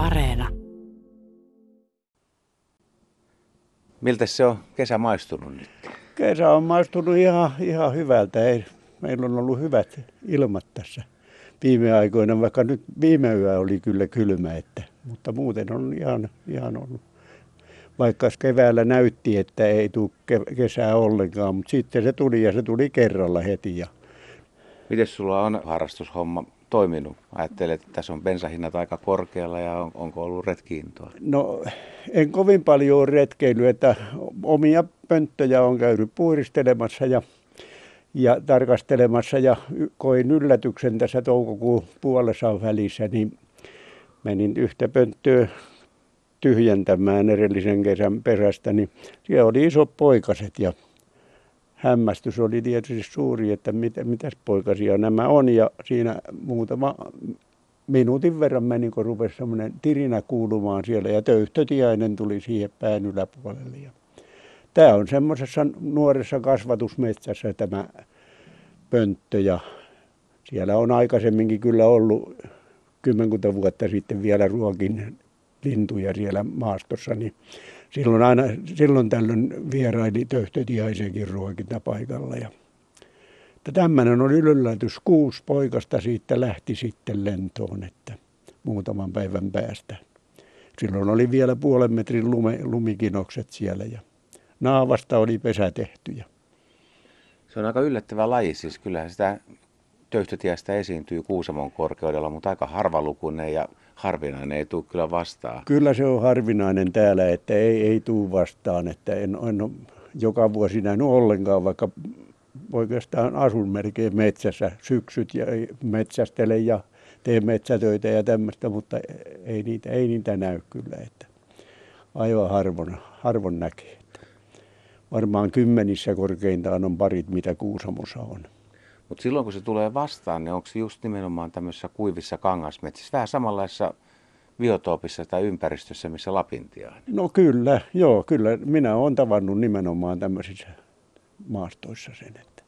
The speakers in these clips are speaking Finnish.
Areena. Miltä se on kesä maistunut nyt? Kesä on maistunut ihan, ihan hyvältä. Ei, meillä on ollut hyvät ilmat tässä viime aikoina, vaikka nyt viime yö oli kyllä kylmä, että, mutta muuten on ihan, ihan ollut. Vaikka keväällä näytti, että ei tule kesää ollenkaan, mutta sitten se tuli ja se tuli kerralla heti. Ja... Miten sulla on harrastushomma toiminut? Ajattelet, että tässä on bensahinnat aika korkealla ja on, onko ollut retkiintoa? No en kovin paljon ole retkeillyt, että omia pönttöjä on käynyt puiristelemassa ja, ja tarkastelemassa ja koin yllätyksen tässä toukokuun puolessa välissä, niin menin yhtä pönttöä tyhjentämään edellisen kesän perästä, niin siellä oli isot poikaset ja hämmästys oli tietysti suuri, että mit, mitäs poikasia nämä on. Ja siinä muutama minuutin verran meni, kun rupesi semmoinen tirinä kuulumaan siellä ja töyhtötiainen tuli siihen pään yläpuolelle. Ja tämä on semmoisessa nuoressa kasvatusmetsässä tämä pönttö ja siellä on aikaisemminkin kyllä ollut kymmenkunta vuotta sitten vielä ruokin lintuja siellä maastossa, niin silloin aina silloin tällöin vieraili töyhtötiaisenkin ruokinta paikalla. Ja, että tämmöinen oli yllätys. Kuusi poikasta siitä lähti sitten lentoon, että muutaman päivän päästä. Silloin oli vielä puolen metrin lume, lumikinokset siellä ja naavasta oli pesä tehty. Ja... Se on aika yllättävä laji, siis kyllähän sitä töyhtötiestä esiintyy Kuusamon korkeudella, mutta aika harvalukuinen ja harvinainen ei tule kyllä vastaan. Kyllä se on harvinainen täällä, että ei, ei tule vastaan, että en, en joka vuosi nähnyt ollenkaan, vaikka oikeastaan asun melkein metsässä syksyt ja metsästelen ja teen metsätöitä ja tämmöistä, mutta ei niitä, ei niitä näy kyllä, että aivan harvon, harvon näkee. Että varmaan kymmenissä korkeintaan on parit, mitä Kuusamossa on. Mutta silloin kun se tulee vastaan, niin onko se just nimenomaan tämmöisissä kuivissa kangasmetsissä, vähän samanlaisessa biotoopissa tai ympäristössä, missä lapintia on? No kyllä, joo, kyllä. Minä olen tavannut nimenomaan tämmöisissä maastoissa sen. Että.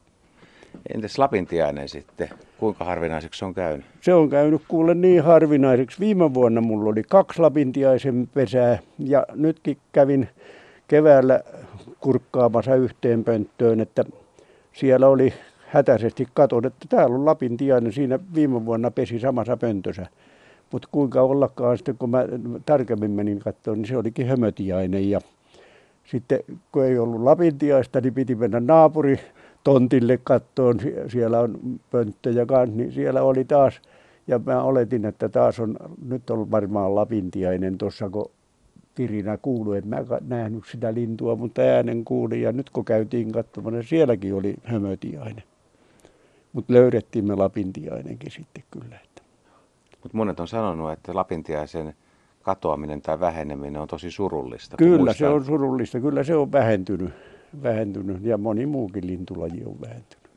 Entäs lapintiainen sitten? Kuinka harvinaiseksi se on käynyt? Se on käynyt kuule niin harvinaiseksi. Viime vuonna mulla oli kaksi lapintiaisen pesää ja nytkin kävin keväällä kurkkaamassa yhteen pönttöön, että siellä oli hätäisesti katon, että täällä on Lapin tiainen, siinä viime vuonna pesi samassa pöntössä. Mutta kuinka ollakaan sitten, kun mä tarkemmin menin katsomaan, niin se olikin hömötiainen. Ja sitten kun ei ollut Lapintiaista, niin piti mennä naapuri tontille kattoon. Siellä on pönttöjä kanssa, niin siellä oli taas. Ja mä oletin, että taas on, nyt on varmaan Lapintiainen tuossa, kun pirinä kuului. En mä nähnyt sitä lintua, mutta äänen kuuli. Ja nyt kun käytiin katsomaan, niin sielläkin oli hömötiainen. Mutta löydettiin me lapintiainenkin sitten kyllä. Että. Mutta monet on sanonut, että lapintiaisen katoaminen tai väheneminen on tosi surullista. Kyllä muistan... se on surullista, kyllä se on vähentynyt, vähentynyt ja moni muukin lintulaji on vähentynyt.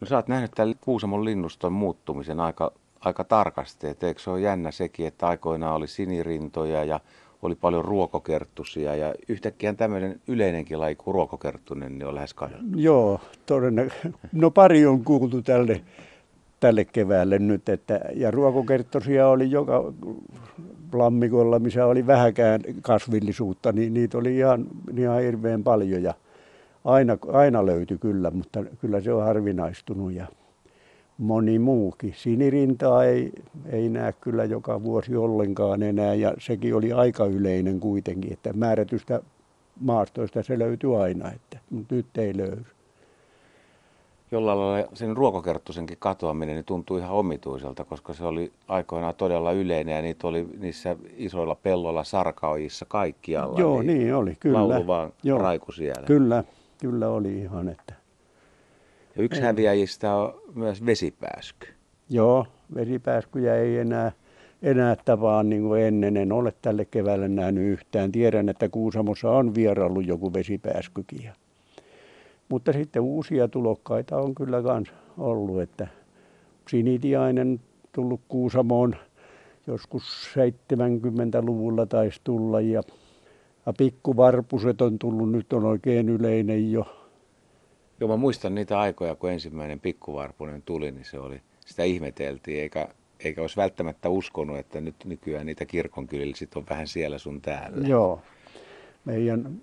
No sä oot nähnyt tämän Kuusamon linnuston muuttumisen aika, aika tarkasti, että eikö se ole jännä sekin, että aikoinaan oli sinirintoja ja oli paljon ruokokerttusia ja yhtäkkiä tämmöinen yleinenkin laji kuin ruokokerttunen niin on lähes kadonnut. Joo, todennäköisesti. No pari on kuultu tälle, tälle keväälle nyt, että, ja ruokokerttosia oli joka lammikolla, missä oli vähäkään kasvillisuutta, niin niitä oli ihan, ihan hirveän paljon ja aina, aina löytyi kyllä, mutta kyllä se on harvinaistunut ja moni muukin. Sinirintaa ei, ei näe kyllä joka vuosi ollenkaan enää ja sekin oli aika yleinen kuitenkin, että määrätystä maastoista se löytyy aina, että, mutta nyt ei löydy. Jollain lailla sen ruokokerttusenkin katoaminen niin tuntui ihan omituiselta, koska se oli aikoinaan todella yleinen ja niitä oli niissä isoilla pelloilla sarkaojissa kaikkialla. Joo, niin, niin oli, kyllä. Laulu vaan Joo, raiku siellä. Kyllä, kyllä oli ihan, että ja yksi ei. häviäjistä on myös vesipääsky. Joo, vesipääskyjä ei enää, enää tapaa niin kuin ennen. En ole tälle keväällä nähnyt yhtään. Tiedän, että Kuusamossa on vieraillut joku vesipääskykin. Mutta sitten uusia tulokkaita on kyllä myös ollut, että sinitiainen tullut Kuusamoon joskus 70-luvulla taisi tulla ja, ja pikkuvarpuset on tullut, nyt on oikein yleinen jo Joo, mä muistan niitä aikoja, kun ensimmäinen pikkuvarpunen tuli, niin se oli, sitä ihmeteltiin, eikä, eikä olisi välttämättä uskonut, että nyt nykyään niitä kirkonkylillä sit on vähän siellä sun täällä. Joo. Meidän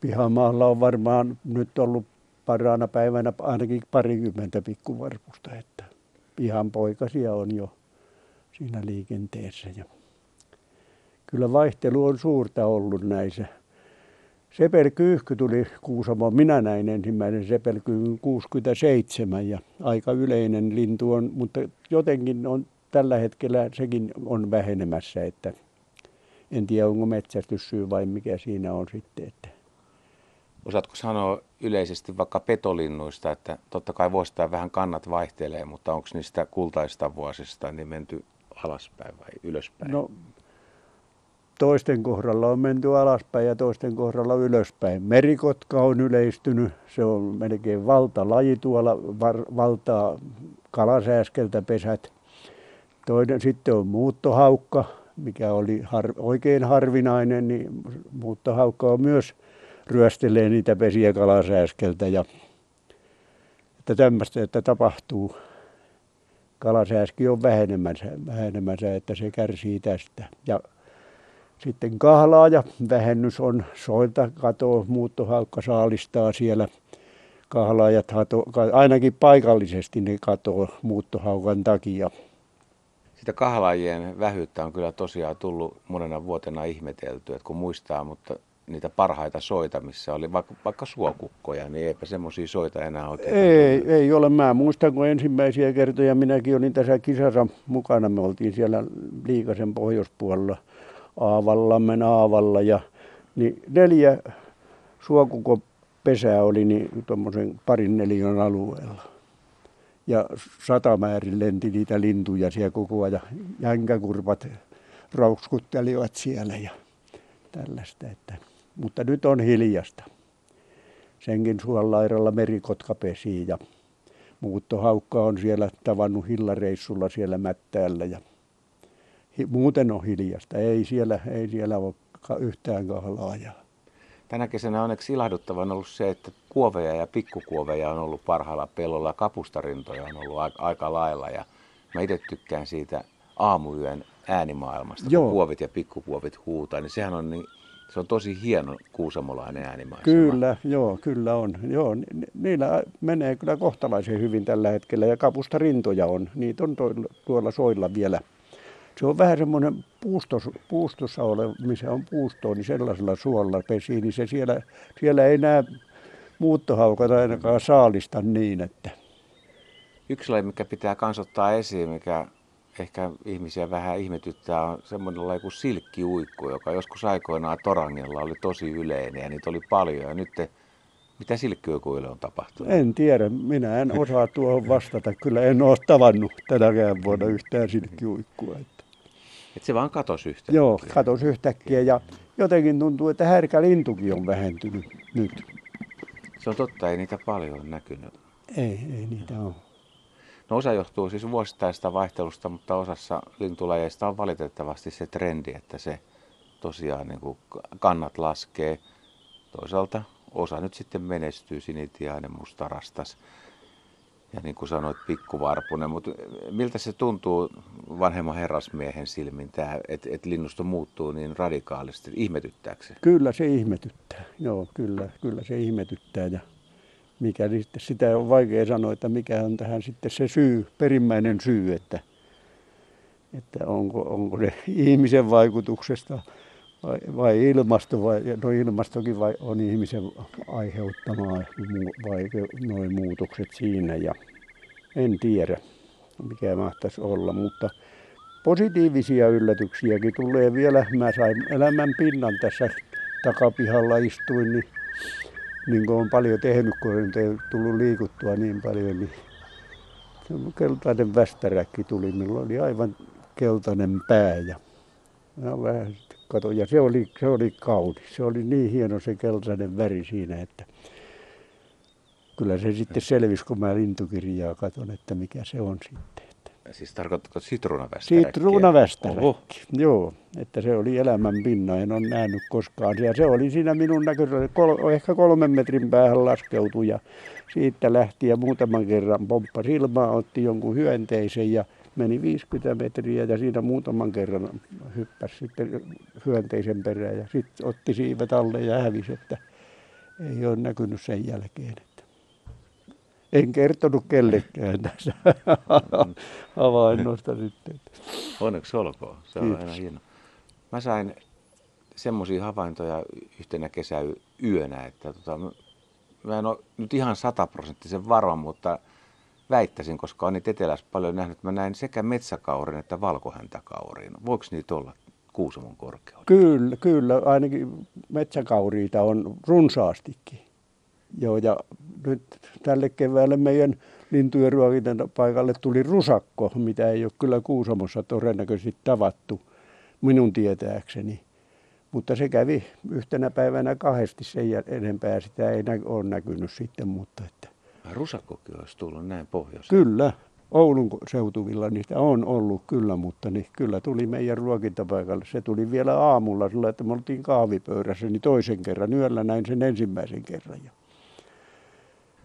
pihamaalla on varmaan nyt ollut parhaana päivänä ainakin parikymmentä pikkuvarpusta, että ihan poikasia on jo siinä liikenteessä. Ja kyllä vaihtelu on suurta ollut näissä. Sepelkyyhky tuli Kuusamoon. Minä näin ensimmäisen sepelkyykyn 67 ja aika yleinen lintu on, mutta jotenkin on tällä hetkellä sekin on vähenemässä, että en tiedä onko metsästyssyy vai mikä siinä on sitten. Että. Osaatko sanoa yleisesti vaikka petolinnuista, että totta kai vuosittain vähän kannat vaihtelee, mutta onko niistä kultaista vuosista niin menty alaspäin vai ylöspäin? No toisten kohdalla on menty alaspäin ja toisten kohdalla ylöspäin. Merikotka on yleistynyt, se on melkein valtalaji tuolla, var, valtaa kalasääskeltä pesät. Toinen sitten on muuttohaukka, mikä oli har, oikein harvinainen, niin muuttohaukka on myös ryöstelee niitä pesiä kalasääskeltä ja että tämmöistä, että tapahtuu. Kalasääski on vähenemässä, vähenemässä, että se kärsii tästä. Ja sitten kahlaaja vähennys on soilta katoo, muuttohaukka saalistaa siellä. Kahlaajat hato, ainakin paikallisesti ne katoo muuttohaukan takia. Sitä kahlaajien vähyyttä on kyllä tosiaan tullut monena vuotena ihmetelty, että kun muistaa, mutta niitä parhaita soita, missä oli vaikka, vaikka suokukkoja, niin eipä semmoisia soita enää oikein. Ei, ei ole. Mä muistan, kun ensimmäisiä kertoja minäkin olin tässä kisassa mukana. Me oltiin siellä Liikasen pohjoispuolella Aavallammen Aavalla ja niin neljä suokukon pesää oli niin tuommoisen parin neliön alueella. Ja satamäärin lenti niitä lintuja siellä koko ajan. Jänkäkurvat raukskuttelivat siellä ja tällaista. Että. Mutta nyt on hiljasta. Senkin suolairalla merikotka pesii ja muuttohaukka on siellä tavannut hillareissulla siellä mättäällä ja muuten on hiljasta. Ei siellä, ei siellä ole yhtään kahlaajaa. Tänä kesänä onneksi ilahduttavan ollut se, että kuoveja ja pikkukuoveja on ollut parhaalla pellolla. Kapustarintoja on ollut aika lailla ja mä itse tykkään siitä aamuyön äänimaailmasta, Joo. kun kuovit ja pikkukuovit huutaa, niin sehän on niin se on tosi hieno kuusamolainen äänimaisema. Kyllä, joo, kyllä on. Joo, niillä menee kyllä kohtalaisen hyvin tällä hetkellä ja kapustarintoja on. Niitä on tuolla soilla vielä se on vähän semmoinen puustos, puustossa ole, missä on puustoa, niin sellaisella suolla pesi, niin se siellä, siellä ei näe muuttohaukat ainakaan saalista niin, että... Yksi laji, mikä pitää kansottaa esiin, mikä ehkä ihmisiä vähän ihmetyttää, on semmoinen laji kuin silkkiuikku, joka joskus aikoinaan Torangella oli tosi yleinen ja niitä oli paljon. Ja nyt te, mitä silkkiuikuille on tapahtunut? En tiedä, minä en osaa tuohon vastata. Kyllä en ole tavannut tänäkään vuonna yhtään silkkiuikkua. Että se vaan katosi yhtäkkiä. Joo, katosi yhtäkkiä ja jotenkin tuntuu, että härkälintukin on vähentynyt nyt. Se on totta, ei niitä paljon ole näkynyt. Ei, ei niitä ole. No osa johtuu siis vuosittaista vaihtelusta, mutta osassa lintulajeista on valitettavasti se trendi, että se tosiaan niin kuin kannat laskee. Toisaalta osa nyt sitten menestyy, sinitiainen, mustarastas ja niin kuin sanoit, pikkuvarpunen, mutta miltä se tuntuu vanhemman herrasmiehen silmin, että et linnusto muuttuu niin radikaalisti? Ihmetyttääkö se? Kyllä se ihmetyttää, joo, kyllä, kyllä se ihmetyttää ja mikä sitten, sitä on vaikea sanoa, että mikä on tähän sitten se syy, perimmäinen syy, että, että onko, onko se ihmisen vaikutuksesta vai, vai ilmasto, vai, no ilmastokin vai on ihmisen aiheuttamaa vai noin muutokset siinä ja en tiedä mikä mahtaisi olla, mutta positiivisia yllätyksiäkin tulee vielä. Mä sain elämän pinnan tässä takapihalla istuin, niin, niin kuin on paljon tehnyt, kun on tullut liikuttua niin paljon, niin keltainen västäräkki tuli, millä oli aivan keltainen pää ja ja vähän kato. Ja se oli, se oli kaunis. Se oli niin hieno se keltainen väri siinä, että kyllä se sitten selvisi, kun mä lintukirjaa katon, että mikä se on sitten. Siis tarkoitatko sitruunavästäräkkiä? Sitruunavästäräkki, joo. Että se oli elämän pinna, en ole nähnyt koskaan. Ja se oli siinä minun näköisellä, kol, ehkä kolmen metrin päähän laskeutui ja siitä lähti ja muutaman kerran pomppa silmaa, otti jonkun hyönteisen ja meni 50 metriä ja siinä muutaman kerran hyppäsi sitten hyönteisen perään ja sitten otti siivet alle ja hävisi, että ei ole näkynyt sen jälkeen. Että en kertonut kellekään tässä havainnosta sitten. Onneksi olkoon, se on aina hieno. Mä sain semmoisia havaintoja yhtenä kesäyönä, että tota, mä en ole nyt ihan sataprosenttisen varma, mutta väittäisin, koska on niitä etelässä paljon nähnyt, että mä näin sekä metsäkaurin että valkohäntäkaurin. Voiko niitä olla Kuusamon korkeudella? Kyllä, kyllä. Ainakin metsäkauriita on runsaastikin. Joo, ja nyt tälle keväälle meidän lintujen paikalle tuli rusakko, mitä ei ole kyllä Kuusamossa todennäköisesti tavattu minun tietääkseni. Mutta se kävi yhtenä päivänä kahdesti sen enempää. Sitä ei ole näkynyt sitten, mutta että Rusakkokin olisi tullut näin pohjoiseen. Kyllä, Oulun seutuvilla niitä on ollut kyllä, mutta niin kyllä tuli meidän ruokintapaikalle. Se tuli vielä aamulla sillä, että me oltiin kahvipöydässä, niin toisen kerran yöllä näin sen ensimmäisen kerran. Ja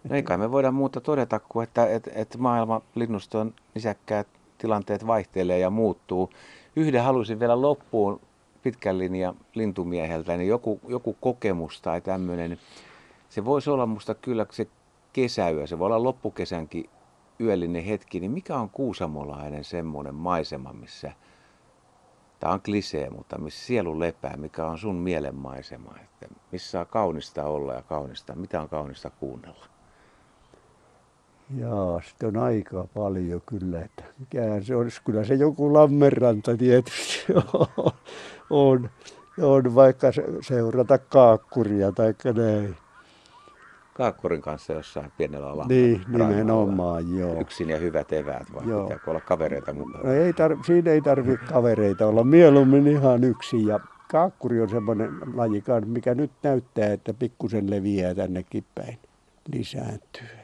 No ei kai me voida muuta todeta kuin, että, että, että maailman linnuston nisäkkäät tilanteet vaihtelee ja muuttuu. Yhden haluaisin vielä loppuun pitkän linjan lintumieheltä, niin joku, joku kokemus tai tämmöinen. Se voisi olla musta kyllä se kesäyö, se voi olla loppukesänkin yöllinen hetki, niin mikä on kuusamolainen semmoinen maisema, missä, tämä on klisee, mutta missä sielu lepää, mikä on sun mielen maisema, että missä on kaunista olla ja kaunista, mitä on kaunista kuunnella? Jaa, sitten on aika paljon kyllä, että mikähän se olisi. Kyllä se joku Lammenranta tietysti on, on vaikka seurata kaakkuria tai näin. Kaakkurin kanssa jossain pienellä alalla. Niin, nimenomaan, joo. Yksin ja hyvät eväät, vai joo. pitääkö olla kavereita mukaan? No ei tar- siinä ei tarvitse kavereita olla, mieluummin ihan yksin. Ja kaakkuri on semmoinen lajikaan, mikä nyt näyttää, että pikkusen leviää tännekin päin lisääntyy.